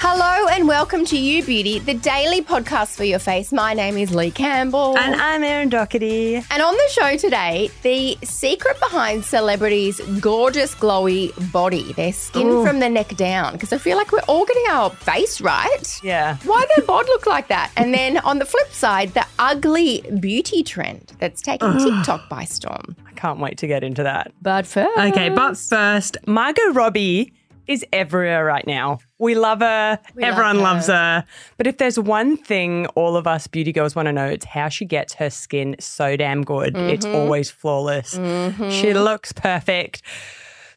Hello and welcome to You Beauty, the daily podcast for your face. My name is Leigh Campbell. And I'm Erin Doherty. And on the show today, the secret behind celebrities' gorgeous, glowy body, their skin Ooh. from the neck down. Because I feel like we're all getting our face right. Yeah. Why their bod look like that? And then on the flip side, the ugly beauty trend that's taken TikTok by storm. I can't wait to get into that. But first, Okay, but first, Margot Robbie is everywhere right now. We love her. We love Everyone her. loves her. But if there's one thing all of us beauty girls want to know, it's how she gets her skin so damn good. It's Mm-hmm. always flawless. She looks perfect.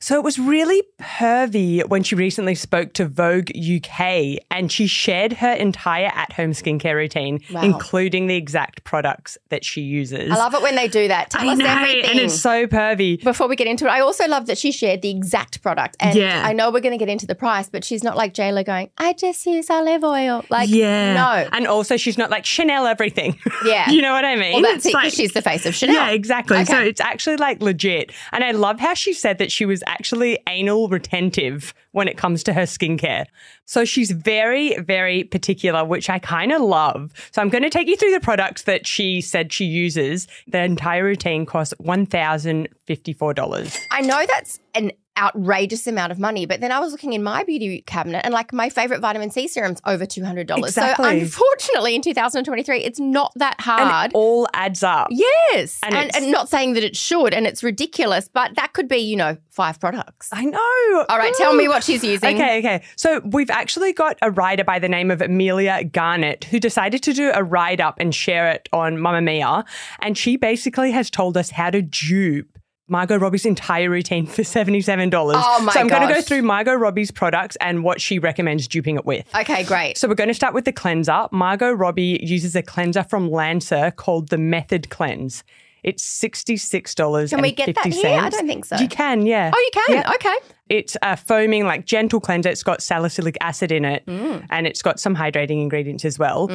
So it was really pervy when she recently spoke to Vogue UK and she shared her entire at home skincare routine, Wow. including the exact products that she uses. I love it when they do that. Tell I us know, everything. and it's so pervy. Before we get into it, I also love that she shared the exact product. And Yeah. I know we're going to get into the price, but she's not like Jayla going, I just use olive oil. Like, yeah. no. And also, she's not like Chanel everything. Yeah. you know what I mean? Well, that's It's it, like- she's the face of Chanel. Yeah, exactly. Okay. So it's actually like legit. And I love how she said that she was actually anal retentive when it comes to her skincare. So she's very, very particular, which I kind of love. So I'm going to take you through the products that she said she uses. The entire routine costs $1,054. I know that's an outrageous amount of money, but then I was looking in my beauty cabinet and like my favorite vitamin C serum's over $200. Exactly. So unfortunately in 2023, it's not that hard. it all adds up. Yes. And And, and not saying that it should, and it's ridiculous, but that could be, you know, five products. I know. All right, tell me what she's using. Okay, okay. So we've actually got a writer by the name of Amelia Garnett who decided to do a write up and share it on Mamamia. And she basically has told us how to dupe. Margot Robbie's entire routine for $77. Oh my so I'm going to go through Margot Robbie's products and what she recommends duping it with. Okay, great. So we're going to start with the cleanser. Margot Robbie uses a cleanser from Lancer called the Method Cleanse. It's $66. Can we get that here? I don't think so. You can, yeah. oh, you can? Yeah. Okay. It's a foaming, like gentle cleanser. It's got salicylic acid in it Mm. and it's got some hydrating ingredients as well.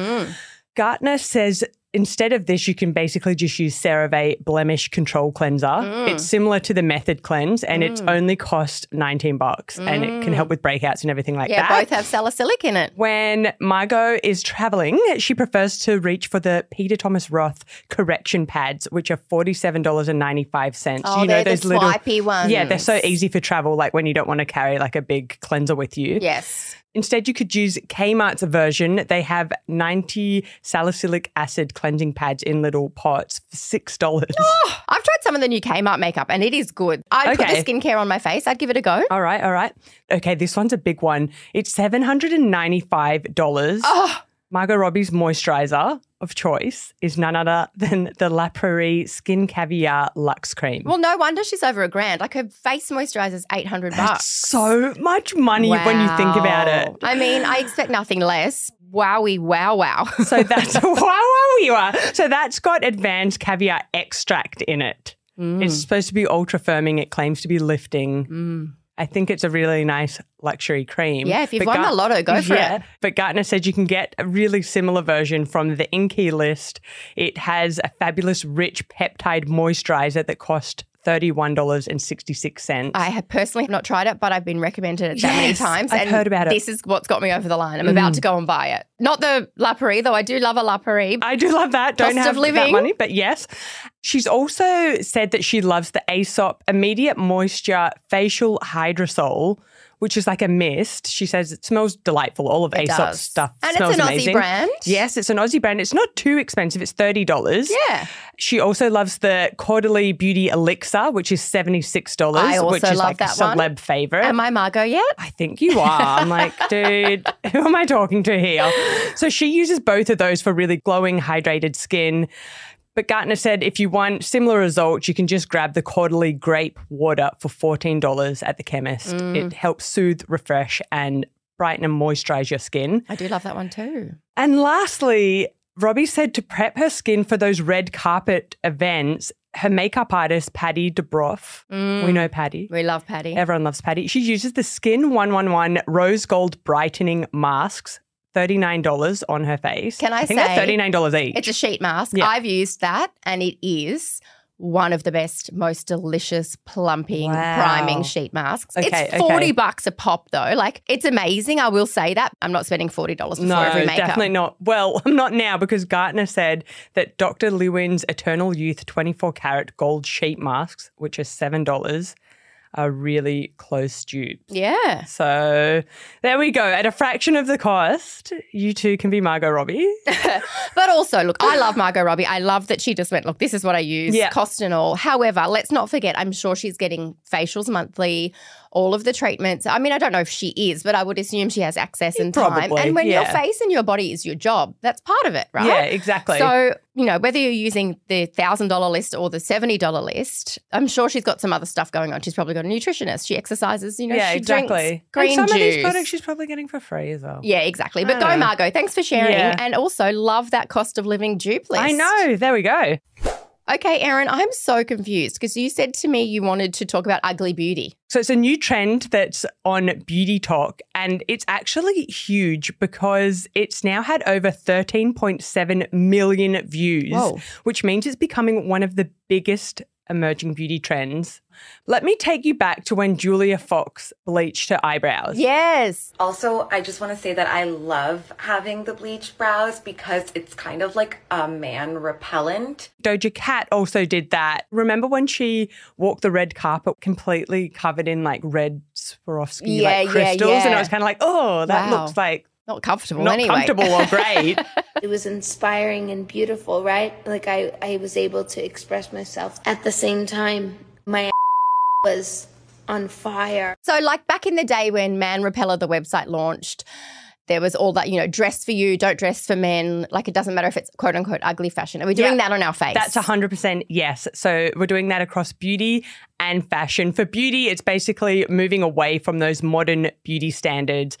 Gartner says instead of this, you can basically just use CeraVe Blemish Control Cleanser. Mm. It's similar to the Method Cleanse and it's only cost 19 bucks and it can help with breakouts and everything like Mm. Yeah, that. both have salicylic in it. When Margot is traveling, she prefers to reach for the Peter Thomas Roth correction pads, which are $47.95. Oh, they're the swipey ones. Yeah, they're so easy for travel, like when you don't want to carry like a big cleanser with you. Yes. Instead, you could use Kmart's version. They have 90 salicylic acid cleansing pads in little pots for $6. Oh, I've tried some of the new Kmart makeup and it is good. I'd Okay. put the skincare on my face. I'd give it a go. All right, all right. Okay, this one's a big one. It's $795. Oh, Margot Robbie's moisturizer of choice is none other than the La Prairie Skin Caviar Luxe Cream. well, no wonder she's over a grand. Like her face moisturizer's 800 That's bucks. so much money when you think about it. I mean, I expect nothing less. Wowie, wow, wow. So that's wow, wow, you are. So that's got advanced caviar extract in it. Mm. It's supposed to be ultra firming. It claims to be lifting. I think it's a really nice luxury cream. Yeah, if you've But won the Gar- lotto, go for yeah, it. But Gartner said you can get a really similar version from the Inkey List. It has a fabulous rich peptide moisturizer that cost $31.66. I have personally have not tried it, but I've been recommended it that many times. I've and heard about it. Mm. This is what's got me over the line. I'm about to go and buy it. Not the La Prairie, though I do love a La Prairie. I do love that. Don't Cost have that money, but yes. She's also said that she loves the Aesop Immediate Moisture Facial Hydrosol, which is like a mist. She says it smells delightful. All of It Aesop's does. stuff And it's smells an Aussie brand? Yes, it's an Aussie brand. It's not too expensive. It's thirty dollars. Yeah. She also loves the Caudalie Beauty Elixir, which is seventy six dollars, I also which is love like a that one. celeb favorite. Am I Margot yet? I think you are. I'm like, dude, who am I talking to here? So she uses both of those for really glowing, hydrated skin. But Gartner said if you want similar results, you can just grab the Caudalie grape water for $14 at the chemist. Mm. It helps soothe, refresh, and brighten and moisturize your skin. I do love that one too. And lastly, Robbie said to prep her skin for those red carpet events, her makeup artist, Pati Dubroff, we know Patty. We love Patty. Everyone loves Patty. She uses the Skin 111 Rose Gold Brightening Masks, $39 on her face. Can I think say- they're $39 each. It's a sheet mask. Yeah. I've used that and it is one of the best, most delicious, plumping, Wow. priming sheet masks. Okay, it's 40 okay. bucks a pop though. Like it's amazing. I will say that. I'm not spending $40 before no, every makeup. definitely not. Well, I'm not now because Gartner said that Dr. LeWinn's Eternal Youth 24 karat gold sheet masks, which are $7, are really close dupes. Yeah. So there we go. At a fraction of the cost, you two can be Margot Robbie. But also, look, I love Margot Robbie. I love that she just went, look, this is what I use, Yeah. cost and all. However, let's not forget, I'm sure she's getting facials monthly, all of the treatments. I mean, I don't know if she is, but I would assume she has access and time. Probably, And when your face and your body is your job, that's part of it, right? Yeah, exactly. So, you know, whether you're using the $1,000 list or the $70 list, I'm sure she's got some other stuff going on. She's probably got a nutritionist. She exercises, you know, yeah, she exactly. drinks green and some juice. of these products she's probably getting for free as well. yeah, exactly. But go, know. Margot. Thanks for sharing. Yeah. And also love that cost of living dupe list. I know. There we go. Okay, Erin, I'm so confused because you said to me you wanted to talk about ugly beauty. So it's a new trend that's on BeautyTok, and it's actually huge because it's now had over 13.7 million views, Whoa. which means it's becoming one of the biggest emerging beauty trends. Let me take you back to when Julia Fox bleached her eyebrows. Yes. Also, I just want to say that I love having the bleached brows because it's kind of like a man repellent. Doja Cat also did that. Remember when she walked the red carpet completely covered in like red Swarovski Yeah, like yeah, crystals? And yeah. I was kind of like, oh, that Wow. looks like Not comfortable not anyway. comfortable or great. It was inspiring and beautiful, right? Like I, I was able to express myself. At the same time, my was on fire. So, like back in the day when Man Repeller, the website launched, there was all that, you know, dress for you, don't dress for men. Like it doesn't matter if it's quote unquote ugly fashion. Are we doing Yeah. that on our face? That's 100% yes. So we're doing that across beauty and fashion. For beauty, it's basically moving away from those modern beauty standards.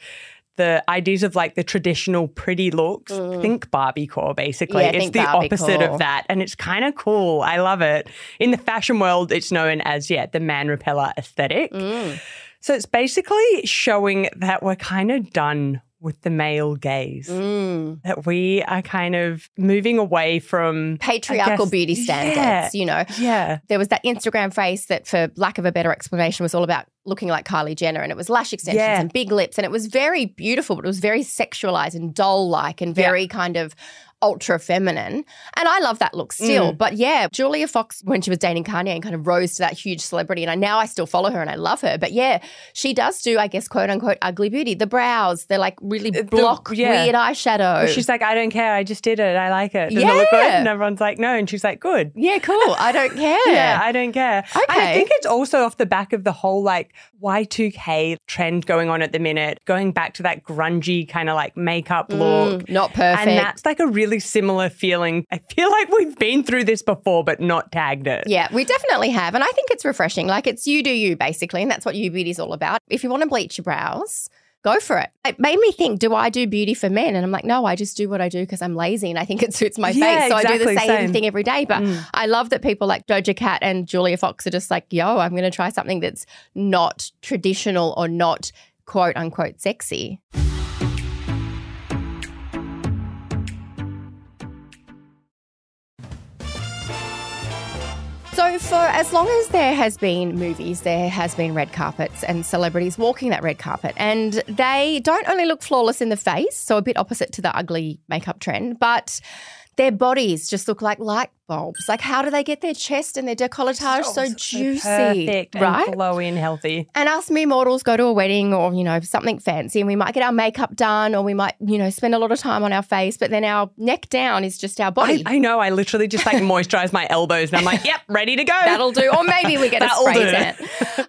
The ideas of like the traditional pretty looks, think Barbie core basically. Mm. Yeah, it's think the Barbie opposite core. of that. And it's kind of cool. I love it. In the fashion world, it's known as, yeah, the man repeller aesthetic. Mm. So it's basically showing that we're kind of done with the male gaze. Mm. That we are kind of moving away from patriarchal guess- beauty standards, Yeah. you know. Yeah. There was that Instagram face that, for lack of a better explanation, was all about looking like Kylie Jenner, and it was lash extensions Yeah. and big lips, and it was very beautiful, but it was very sexualized and doll-like and very kind of ultra feminine. And I love that look still. Mm. But yeah, Julia Fox, when she was dating Kanye and kind of rose to that huge celebrity, and I, now I still follow her and I love her. But yeah, she does do, I guess, quote unquote, ugly beauty. The brows, they're like really the- block yeah. weird eyeshadow. But she's like, I don't care. I just did it. I like it. Doesn't it look good? And everyone's like, no. And she's like, good. yeah, cool. I don't care. Yeah, I don't care. And I think it's also off the back of the whole like Y2K trend going on at the minute, going back to that grungy kind of like makeup look. Mm, not perfect. And that's like a really similar feeling. I feel like we've been through this before, but not tagged it. Yeah, we definitely have. And I think it's refreshing. Like it's you do you, basically. And that's what you beauty is all about. If you want to bleach your brows, go for it. It made me think, do I do beauty for men? And I'm like, no, I just do what I do because I'm lazy and I think it suits my Yeah, face. So I do the same, same. thing every day. But Mm. I love that people like Doja Cat and Julia Fox are just like, yo, I'm going to try something that's not traditional or not quote unquote sexy. For as long as there has been movies, there has been red carpets and celebrities walking that red carpet. And they don't only look flawless in the face, so a bit opposite to the ugly makeup trend, but Their bodies just look like light bulbs. Like, how do they get their chest and their decolletage oh, so, juicy? perfect right? and glowy and healthy. And us mere mortals go to a wedding or, you know, something fancy and we might get our makeup done or we might, you know, spend a lot of time on our face, but then our neck down is just our body. I know. I literally just like moisturize my elbows and I'm like, yep, ready to go. That'll do. Or maybe we get a spray tan.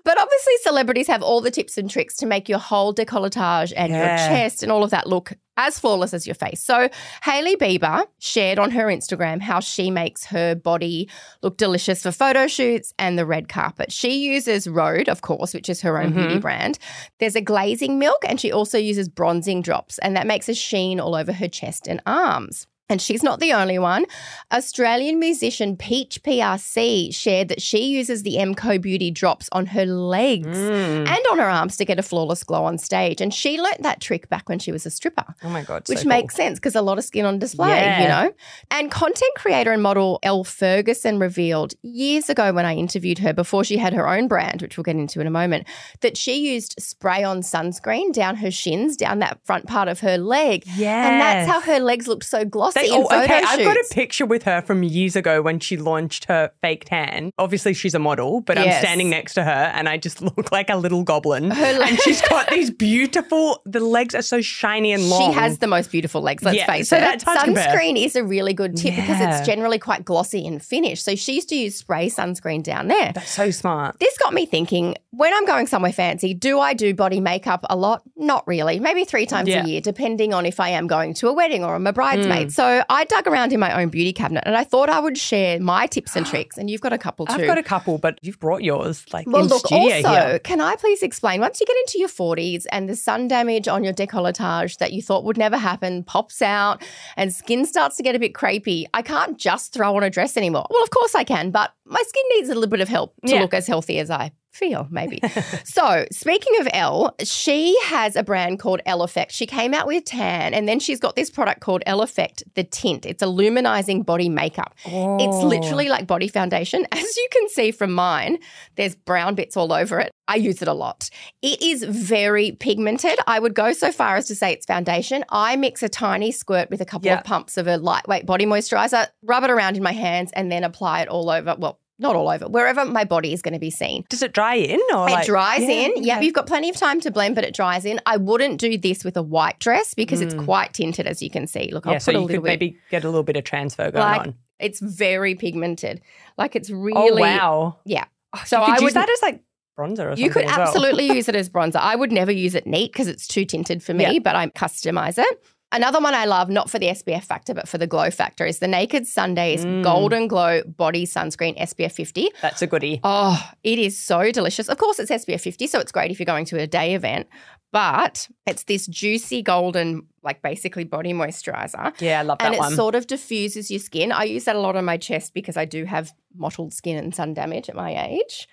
But obviously, celebrities have all the tips and tricks to make your whole decolletage and your chest and all of that look as flawless as your face. So, Hailey Bieber shared on her Instagram how she makes her body look delicious for photo shoots and the red carpet. She uses Rhode, of course, which is her own beauty mm-hmm. brand. There's a glazing milk, and she also uses bronzing drops, and that makes a sheen all over her chest and arms. And she's not the only one. Australian musician Peach PRC shared that she uses the MCO Beauty drops on her legs Mm. and on her arms to get a flawless glow on stage. And she learnt that trick back when she was a stripper. Oh my God. so Which cool. makes sense because a lot of skin on display, Yeah. you know? And content creator and model Elle Ferguson revealed years ago when I interviewed her before she had her own brand, which we'll get into in a moment, that she used spray on sunscreen down her shins, down that front part of her leg. Yeah. And that's how her legs looked so glossy Oh, okay, I've got a picture with her from years ago when she launched her fake tan. Obviously, she's a model, but I'm standing next to her and I just look like a little goblin. Her and she's got these beautiful, the legs are so shiny and long. She has the most beautiful legs, let's Yeah, face so it. that's sunscreen is a really good tip because it's generally quite glossy and finished. So she used to use spray sunscreen down there. That's so smart. This got me thinking when I'm going somewhere fancy, do I do body makeup a lot? Not really. Maybe three times Yeah. a year, depending on if I am going to a wedding or I'm a bridesmaid. Mm. So I dug around in my own beauty cabinet and I thought I would share my tips and tricks. And you've got a couple too. I've got a couple, but you've brought yours like Well, in look, studio also, here. can I please explain? Once you get into your 40s and the sun damage on your decolletage that you thought would never happen pops out and skin starts to get a bit crepey, I can't just throw on a dress anymore. Well, of course I can, but my skin needs a little bit of help to Yeah. look as healthy as I feel, maybe. so, speaking of Elle, she has a brand called Elle Effect. She came out with tan, and then she's got this product called Elle Effect, the tint. It's a luminizing body makeup. It's Oh. literally like body foundation. As you can see from mine, there's brown bits all over it. I use it a lot. It is very pigmented. I would go so far as to say it's foundation. I mix a tiny squirt with a couple Yeah. of pumps of a lightweight body moisturizer, rub it around in my hands, and then apply it all over. Well, not all over, wherever my body is going to be seen. Does it dry in or It like- dries Yeah, in. Yeah. okay. you've got plenty of time to blend, but it dries in. I wouldn't do this with a white dress because it's quite tinted, as you can see. Look, I'll Mm. Put so a little could bit. maybe get a little bit of transfer going like on. it's very pigmented. Like it's really. Oh really wow! yeah. Oh, So I use that as like bronzer or something. You could as well. absolutely use it as bronzer. I would never use it neat because it's too tinted for me, Yeah. but I customize it. Another one I love, not for the SPF factor, but for the glow factor, is the Naked Sundays Mm. Golden Glow Body Sunscreen SPF 50. That's a goodie. Oh, it is so delicious. Of course, it's SPF 50, so it's great if you're going to a day event, but it's this juicy golden, like basically body moisturizer. Yeah, I love that And it one. sort of diffuses your skin. I use that a lot on my chest because I do have mottled skin and sun damage at my age.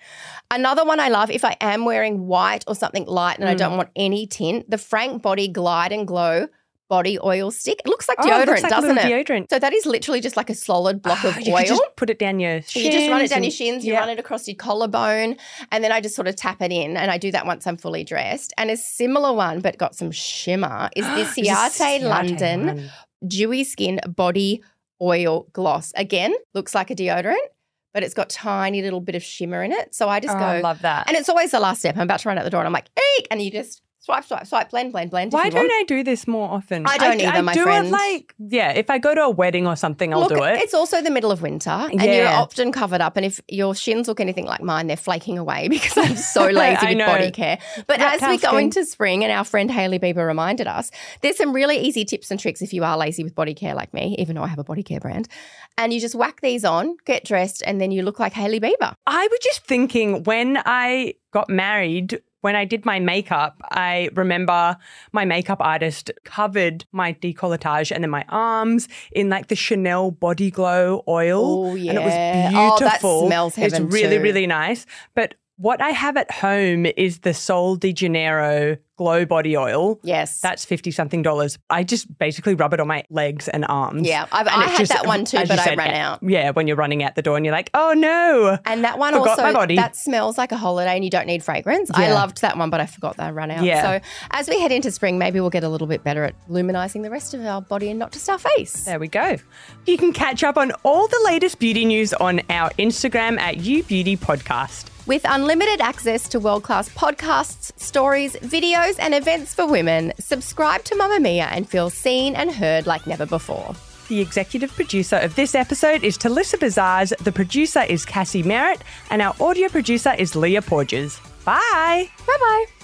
Another one I love, if I am wearing white or something light and I Mm. don't want any tint, the Frank Body Glide and Glow body oil stick. It looks like deodorant, oh, it looks like doesn't it? deodorant. So that is literally just like a solid block of Ah, you oil. put it down your shins. You just run it down your shins, you yeah. run it across your collarbone, and then I just sort of tap it in. And I do that once I'm fully dressed. And a similar one, but got some shimmer, is this Is this Ciate Ciate London one? Dewy Skin Body Oil Gloss. Again, looks like a deodorant, but it's got tiny little bit of shimmer in it. So I just Oh, go, I love that. and it's always the last step. I'm about to run out the door, and I'm like, eek, and you just swipe, swipe, swipe, blend, blend, blend. Why don't. I do this more often? I don't either, I my do friend. it like yeah. If I go to a wedding or something, I'll Look, do it. It's also the middle of winter, and you're often covered up. And if your shins look anything like mine, they're flaking away because I'm so lazy with know. body care. But as we go skin. into spring, and our friend Hailey Bieber reminded us, there's some really easy tips and tricks if you are lazy with body care like me, even though I have a body care brand. And you just whack these on, get dressed, and then you look like Hailey Bieber. I was just thinking when I got married, when I did my makeup, I remember my makeup artist covered my decolletage and then my arms in like the Chanel Body Glow oil. Oh, And it was yeah. Oh, that beautiful. smells heaven It's really, too. really nice. But what I have at home is the Sol de Janeiro glow body oil. Yes. That's 50 something dollars. I just basically rub it on my legs and arms. Yeah, I've- And I had that one too, but I ran out. Yeah, when you're running out the door and you're like, oh no. And that one also that smells like a holiday and you don't need fragrance. I loved that one, but I forgot that I ran out. Yeah. So as we head into spring, maybe we'll get a little bit better at luminizing the rest of our body and not just our face. There we go. You can catch up on all the latest beauty news on our Instagram at You Beauty Podcast. With unlimited access to world class podcasts, stories, videos, and events for women, subscribe to Mamamia and feel seen and heard like never before. The executive producer of this episode is Talissa Bazars, the producer is Cassie Merritt, and our audio producer is Leah Porges. Bye. Bye bye.